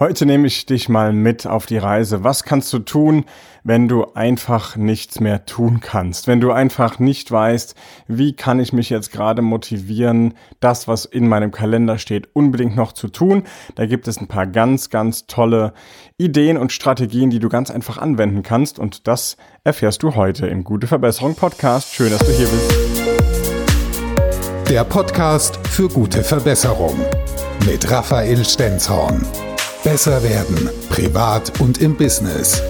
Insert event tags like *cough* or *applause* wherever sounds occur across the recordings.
Heute nehme ich dich mal mit auf die Reise. Was kannst du tun, wenn du einfach nichts mehr tun kannst? Wenn du einfach nicht weißt, wie kann ich mich jetzt gerade motivieren, das, was in meinem Kalender steht, unbedingt noch zu tun? Da gibt es ein paar ganz, ganz tolle Ideen und Strategien, die du ganz einfach anwenden kannst. Und das erfährst du heute im Gute Verbesserung Podcast. Schön, dass du hier bist. Der Podcast für gute Verbesserung mit Raphael Stenzhorn. Besser werden, privat und im Business.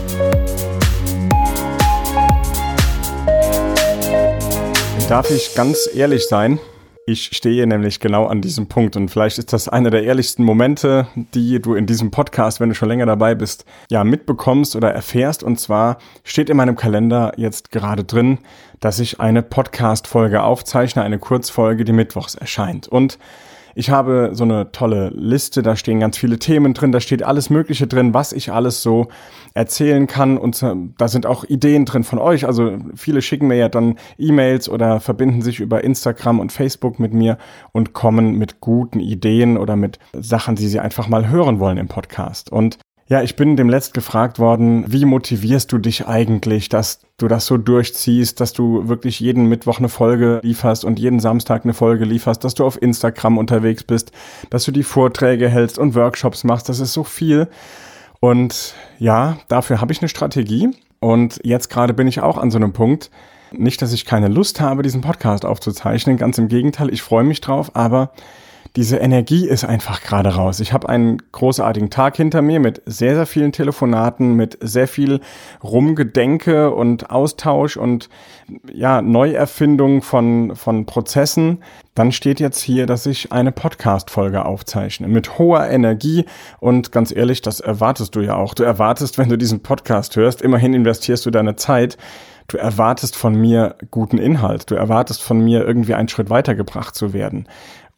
Darf ich ganz ehrlich sein? Ich stehe nämlich genau an diesem Punkt und vielleicht ist das einer der ehrlichsten Momente, die du in diesem Podcast, wenn du schon länger dabei bist, ja mitbekommst oder erfährst. Und zwar steht in meinem Kalender jetzt gerade drin, dass ich eine Podcast-Folge aufzeichne, eine Kurzfolge, die mittwochs erscheint. Und ich habe so eine tolle Liste, da stehen ganz viele Themen drin, da steht alles Mögliche drin, was ich alles so erzählen kann und da sind auch Ideen drin von euch. Also viele schicken mir ja dann E-Mails oder verbinden sich über Instagram und Facebook mit mir und kommen mit guten Ideen oder mit Sachen, die sie einfach mal hören wollen im Podcast. Und ja, ich bin dem letzt gefragt worden, wie motivierst du dich eigentlich, dass du das so durchziehst, dass du wirklich jeden Mittwoch eine Folge lieferst und jeden Samstag eine Folge lieferst, dass du auf Instagram unterwegs bist, dass du die Vorträge hältst und Workshops machst. Das ist so viel. Und ja, dafür habe ich eine Strategie. Und jetzt gerade bin ich auch an so einem Punkt. Nicht, dass ich keine Lust habe, diesen Podcast aufzuzeichnen. Ganz im Gegenteil, ich freue mich drauf, aber diese Energie ist einfach gerade raus. Ich habe einen großartigen Tag hinter mir mit sehr, sehr vielen Telefonaten, mit sehr viel Rumgedenke und Austausch und ja, Neuerfindung von, von Prozessen. Dann steht jetzt hier, dass ich eine Podcast-Folge aufzeichne mit hoher Energie und ganz ehrlich, das erwartest du ja auch. Du erwartest, wenn du diesen Podcast hörst, immerhin investierst du deine Zeit. Du erwartest von mir guten Inhalt. Du erwartest von mir irgendwie einen Schritt weitergebracht zu werden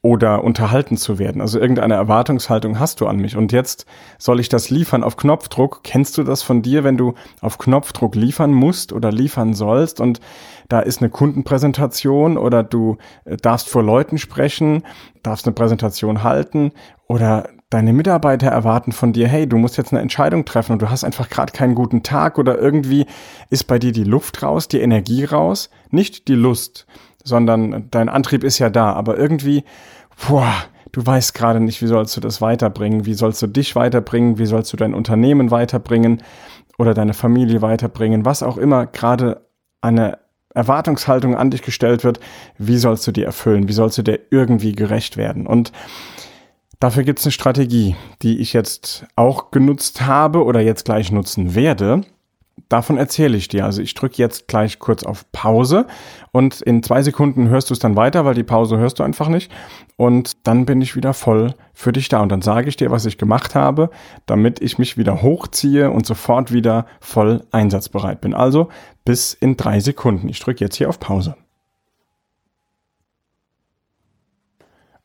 oder unterhalten zu werden. Also irgendeine Erwartungshaltung hast du an mich. Und jetzt soll ich das liefern auf Knopfdruck. Kennst du das von dir, wenn du auf Knopfdruck liefern musst oder liefern sollst und da ist eine Kundenpräsentation oder du äh, darfst vor Leuten sprechen, darfst eine Präsentation halten oder deine Mitarbeiter erwarten von dir, hey, du musst jetzt eine Entscheidung treffen und du hast einfach gerade keinen guten Tag oder irgendwie ist bei dir die Luft raus, die Energie raus, nicht die Lust sondern dein Antrieb ist ja da, aber irgendwie, boah, du weißt gerade nicht, wie sollst du das weiterbringen, wie sollst du dich weiterbringen, wie sollst du dein Unternehmen weiterbringen oder deine Familie weiterbringen, was auch immer gerade eine Erwartungshaltung an dich gestellt wird, wie sollst du die erfüllen, wie sollst du dir irgendwie gerecht werden? Und Dafür gibt es eine Strategie, die ich jetzt auch genutzt habe oder jetzt gleich nutzen werde davon erzähle ich dir. Also ich drücke jetzt gleich kurz auf Pause und in zwei Sekunden hörst du es dann weiter, weil die Pause hörst du einfach nicht. Und dann bin ich wieder voll für dich da. Und dann sage ich dir, was ich gemacht habe, damit ich mich wieder hochziehe und sofort wieder voll einsatzbereit bin. Also bis in drei Sekunden. Ich drücke jetzt hier auf Pause.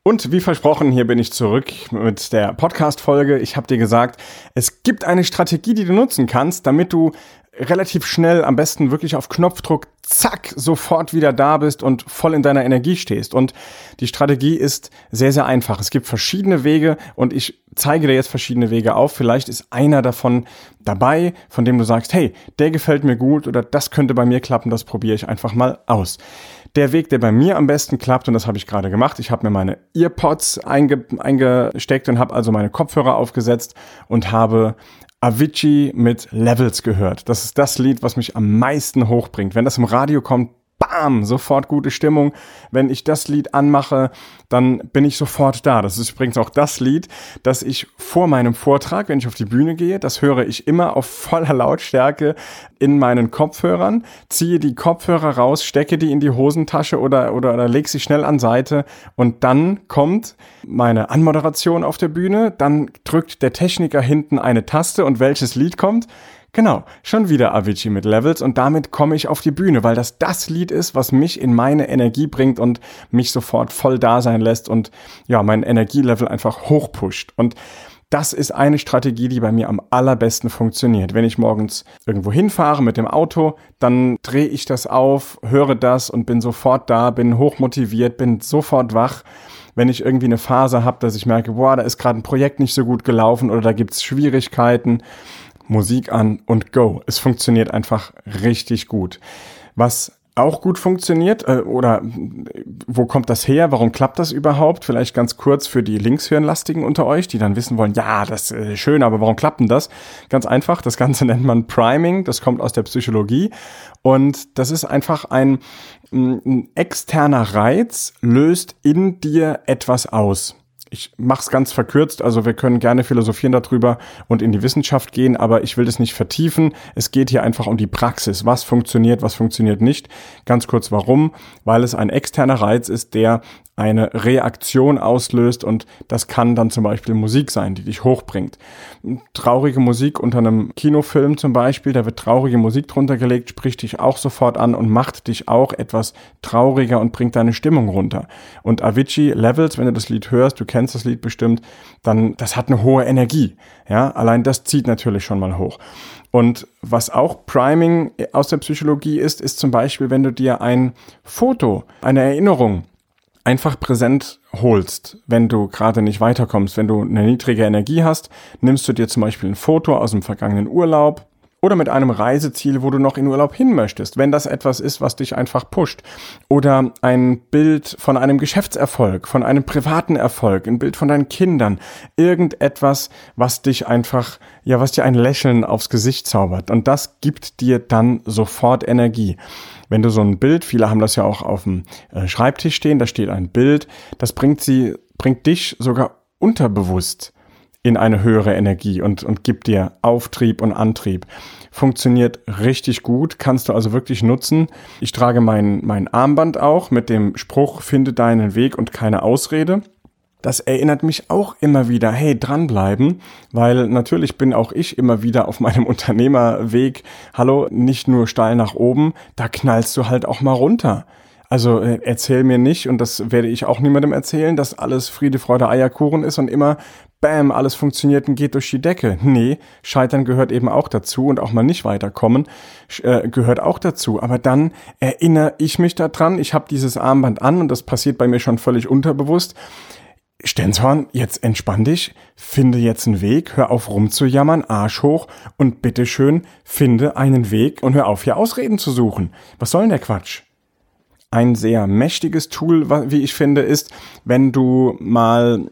Und wie versprochen, hier bin ich zurück mit der Podcast-Folge. Ich habe dir gesagt, es gibt eine Strategie, die du nutzen kannst, damit du relativ schnell, am besten wirklich auf Knopfdruck, zack, sofort wieder da bist und voll in deiner Energie stehst. Und die Strategie ist sehr, sehr einfach. Es gibt verschiedene Wege und ich zeige dir jetzt verschiedene Wege auf. Vielleicht ist einer davon dabei, von dem du sagst, hey, der gefällt mir gut oder das könnte bei mir klappen, das probiere ich einfach mal aus. Der Weg, der bei mir am besten klappt, und das habe ich gerade gemacht, ich habe mir meine Earpods einge eingesteckt und habe also meine Kopfhörer aufgesetzt und habe Avicii mit Levels gehört. Das ist das Lied, was mich am meisten hochbringt. Wenn das im Radio kommt, bam, sofort gute Stimmung. Wenn ich das Lied anmache, dann bin ich sofort da. Das ist übrigens auch das Lied, das ich vor meinem Vortrag, wenn ich auf die Bühne gehe, das höre ich immer auf voller Lautstärke in meinen Kopfhörern, ziehe die Kopfhörer raus, stecke die in die Hosentasche oder, oder, oder leg sie schnell an Seite und dann kommt meine Anmoderation auf der Bühne, dann drückt der Techniker hinten eine Taste und welches Lied kommt? Genau, schon wieder Avicii mit Levels und damit komme ich auf die Bühne, weil das das Lied ist, was mich in meine Energie bringt und mich sofort voll da sein lässt und ja, mein Energielevel einfach hochpusht. Und das ist eine Strategie, die bei mir am allerbesten funktioniert. Wenn ich morgens irgendwo hinfahre mit dem Auto, dann drehe ich das auf, höre das und bin sofort da, bin hochmotiviert, bin sofort wach wenn ich irgendwie eine Phase habe, dass ich merke, boah, da ist gerade ein Projekt nicht so gut gelaufen oder da gibt's Schwierigkeiten. Musik an und go. Es funktioniert einfach richtig gut. Was auch gut funktioniert äh, oder wo kommt das her? Warum klappt das überhaupt? Vielleicht ganz kurz für die Linkshirnlastigen unter euch, die dann wissen wollen, ja, das ist äh, schön, aber warum klappt denn das? Ganz einfach, das Ganze *laughs* nennt man Priming, das kommt aus der Psychologie und das ist einfach ein, ein externer Reiz, löst in dir etwas aus ich mache es ganz verkürzt, also wir können gerne philosophieren darüber und in die Wissenschaft gehen, aber ich will das nicht vertiefen. Es geht hier einfach um die Praxis. Was funktioniert, was funktioniert nicht. Ganz kurz warum? Weil es ein externer Reiz ist, der eine Reaktion auslöst und das kann dann zum Beispiel Musik sein, die dich hochbringt. Traurige Musik unter einem Kinofilm zum Beispiel, da wird traurige Musik drunter gelegt, spricht dich auch sofort an und macht dich auch etwas trauriger und bringt deine Stimmung runter. Und Avicii Levels, wenn du das Lied hörst, du kennst das Lied bestimmt, dann das hat eine hohe Energie. Ja, allein das zieht natürlich schon mal hoch. Und was auch Priming aus der Psychologie ist, ist zum Beispiel, wenn du dir ein Foto, eine Erinnerung einfach präsent holst, wenn du gerade nicht weiterkommst, wenn du eine niedrige Energie hast, nimmst du dir zum Beispiel ein Foto aus dem vergangenen Urlaub oder mit einem Reiseziel, wo du noch in Urlaub hin möchtest, wenn das etwas ist, was dich einfach pusht. Oder ein Bild von einem Geschäftserfolg, von einem privaten Erfolg, ein Bild von deinen Kindern, irgendetwas, was dich einfach, ja, was dir ein Lächeln aufs Gesicht zaubert. Und das gibt dir dann sofort Energie. Wenn du so ein Bild, viele haben das ja auch auf dem äh, Schreibtisch stehen, da steht ein Bild, das bringt sie, bringt dich sogar unterbewusst in eine höhere Energie und, und gibt dir Auftrieb und Antrieb. Funktioniert richtig gut, kannst du also wirklich nutzen. Ich trage mein, mein Armband auch mit dem Spruch, finde deinen Weg und keine Ausrede das erinnert mich auch immer wieder, hey, dranbleiben, weil natürlich bin auch ich immer wieder auf meinem *laughs* Unternehmerweg, hallo, nicht nur steil nach oben, da knallst du halt auch mal runter. Also äh, erzähl mir nicht, und das werde ich auch niemandem erzählen, dass alles Friede, Freude, Eierkuchen ist und immer, bam, alles funktioniert und geht durch die Decke. Nee, Scheitern gehört eben auch dazu und auch mal nicht weiterkommen äh, gehört auch dazu. Aber dann erinnere ich mich daran, ich habe dieses Armband an und das passiert bei mir schon völlig unterbewusst Stenzhorn, jetzt entspann dich, finde jetzt einen Weg, hör auf rumzujammern, Arsch hoch und bitteschön finde einen Weg und hör auf hier Ausreden zu suchen. Was soll denn der Quatsch? Ein sehr mächtiges Tool, wie ich finde, ist, wenn du mal,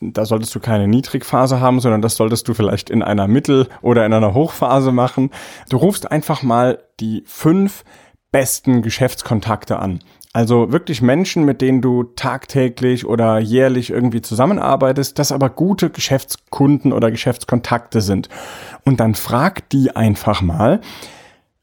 da solltest du keine Niedrigphase haben, sondern das solltest du vielleicht in einer Mittel- oder in einer Hochphase machen. Du rufst einfach mal die fünf besten Geschäftskontakte an. Also wirklich Menschen, mit denen du tagtäglich oder jährlich irgendwie zusammenarbeitest, das aber gute Geschäftskunden oder Geschäftskontakte sind. Und dann frag die einfach mal,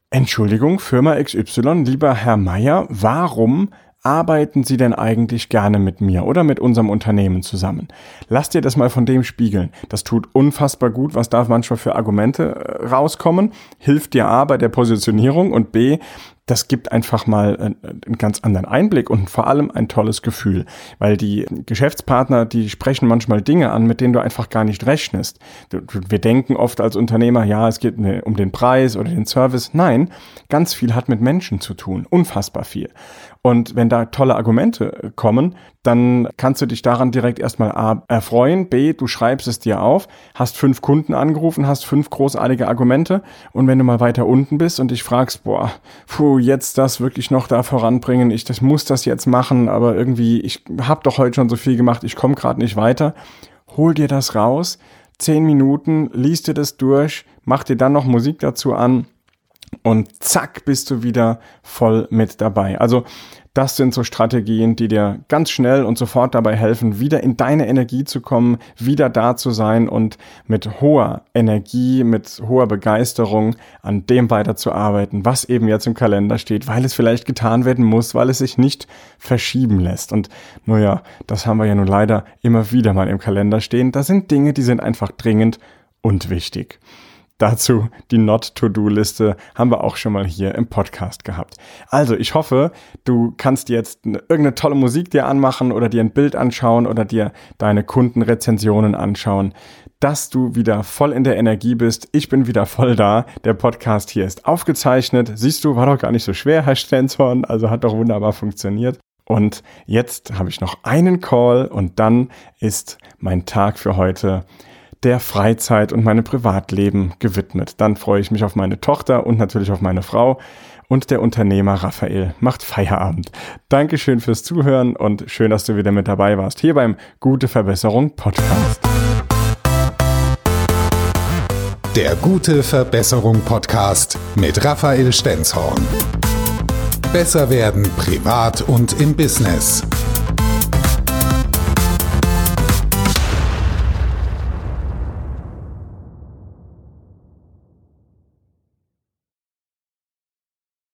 Entschuldigung, Firma XY, lieber Herr Meier, warum arbeiten Sie denn eigentlich gerne mit mir oder mit unserem Unternehmen zusammen? Lass dir das mal von dem spiegeln. Das tut unfassbar gut. Was darf manchmal für Argumente äh, rauskommen? Hilft dir A bei der Positionierung und B das gibt einfach mal einen ganz anderen Einblick und vor allem ein tolles Gefühl, weil die Geschäftspartner, die sprechen manchmal Dinge an, mit denen du einfach gar nicht rechnest. Wir denken oft als Unternehmer, ja, es geht um den Preis oder den Service. Nein, ganz viel hat mit Menschen zu tun, unfassbar viel. Und wenn da tolle Argumente kommen, dann kannst du dich daran direkt erstmal A erfreuen, B, du schreibst es dir auf, hast fünf Kunden angerufen, hast fünf großartige Argumente. Und wenn du mal weiter unten bist und dich fragst, boah, puh, jetzt das wirklich noch da voranbringen, ich das muss das jetzt machen, aber irgendwie, ich habe doch heute schon so viel gemacht, ich komme gerade nicht weiter, hol dir das raus, zehn Minuten, liest dir das durch, mach dir dann noch Musik dazu an und zack bist du wieder voll mit dabei. Also das sind so Strategien, die dir ganz schnell und sofort dabei helfen, wieder in deine Energie zu kommen, wieder da zu sein und mit hoher Energie, mit hoher Begeisterung an dem weiterzuarbeiten, was eben jetzt im Kalender steht, weil es vielleicht getan werden muss, weil es sich nicht verschieben lässt. Und naja, das haben wir ja nun leider immer wieder mal im Kalender stehen. Da sind Dinge, die sind einfach dringend und wichtig. Dazu die Not-To-Do-Liste haben wir auch schon mal hier im Podcast gehabt. Also, ich hoffe, du kannst jetzt irgendeine tolle Musik dir anmachen oder dir ein Bild anschauen oder dir deine Kundenrezensionen anschauen, dass du wieder voll in der Energie bist. Ich bin wieder voll da. Der Podcast hier ist aufgezeichnet. Siehst du, war doch gar nicht so schwer, Herr Stenzhorn. Also hat doch wunderbar funktioniert. Und jetzt habe ich noch einen Call und dann ist mein Tag für heute der Freizeit und meinem Privatleben gewidmet. Dann freue ich mich auf meine Tochter und natürlich auf meine Frau. Und der Unternehmer Raphael macht Feierabend. Dankeschön fürs Zuhören und schön, dass du wieder mit dabei warst hier beim Gute Verbesserung Podcast. Der Gute Verbesserung Podcast mit Raphael Stenzhorn. Besser werden privat und im Business.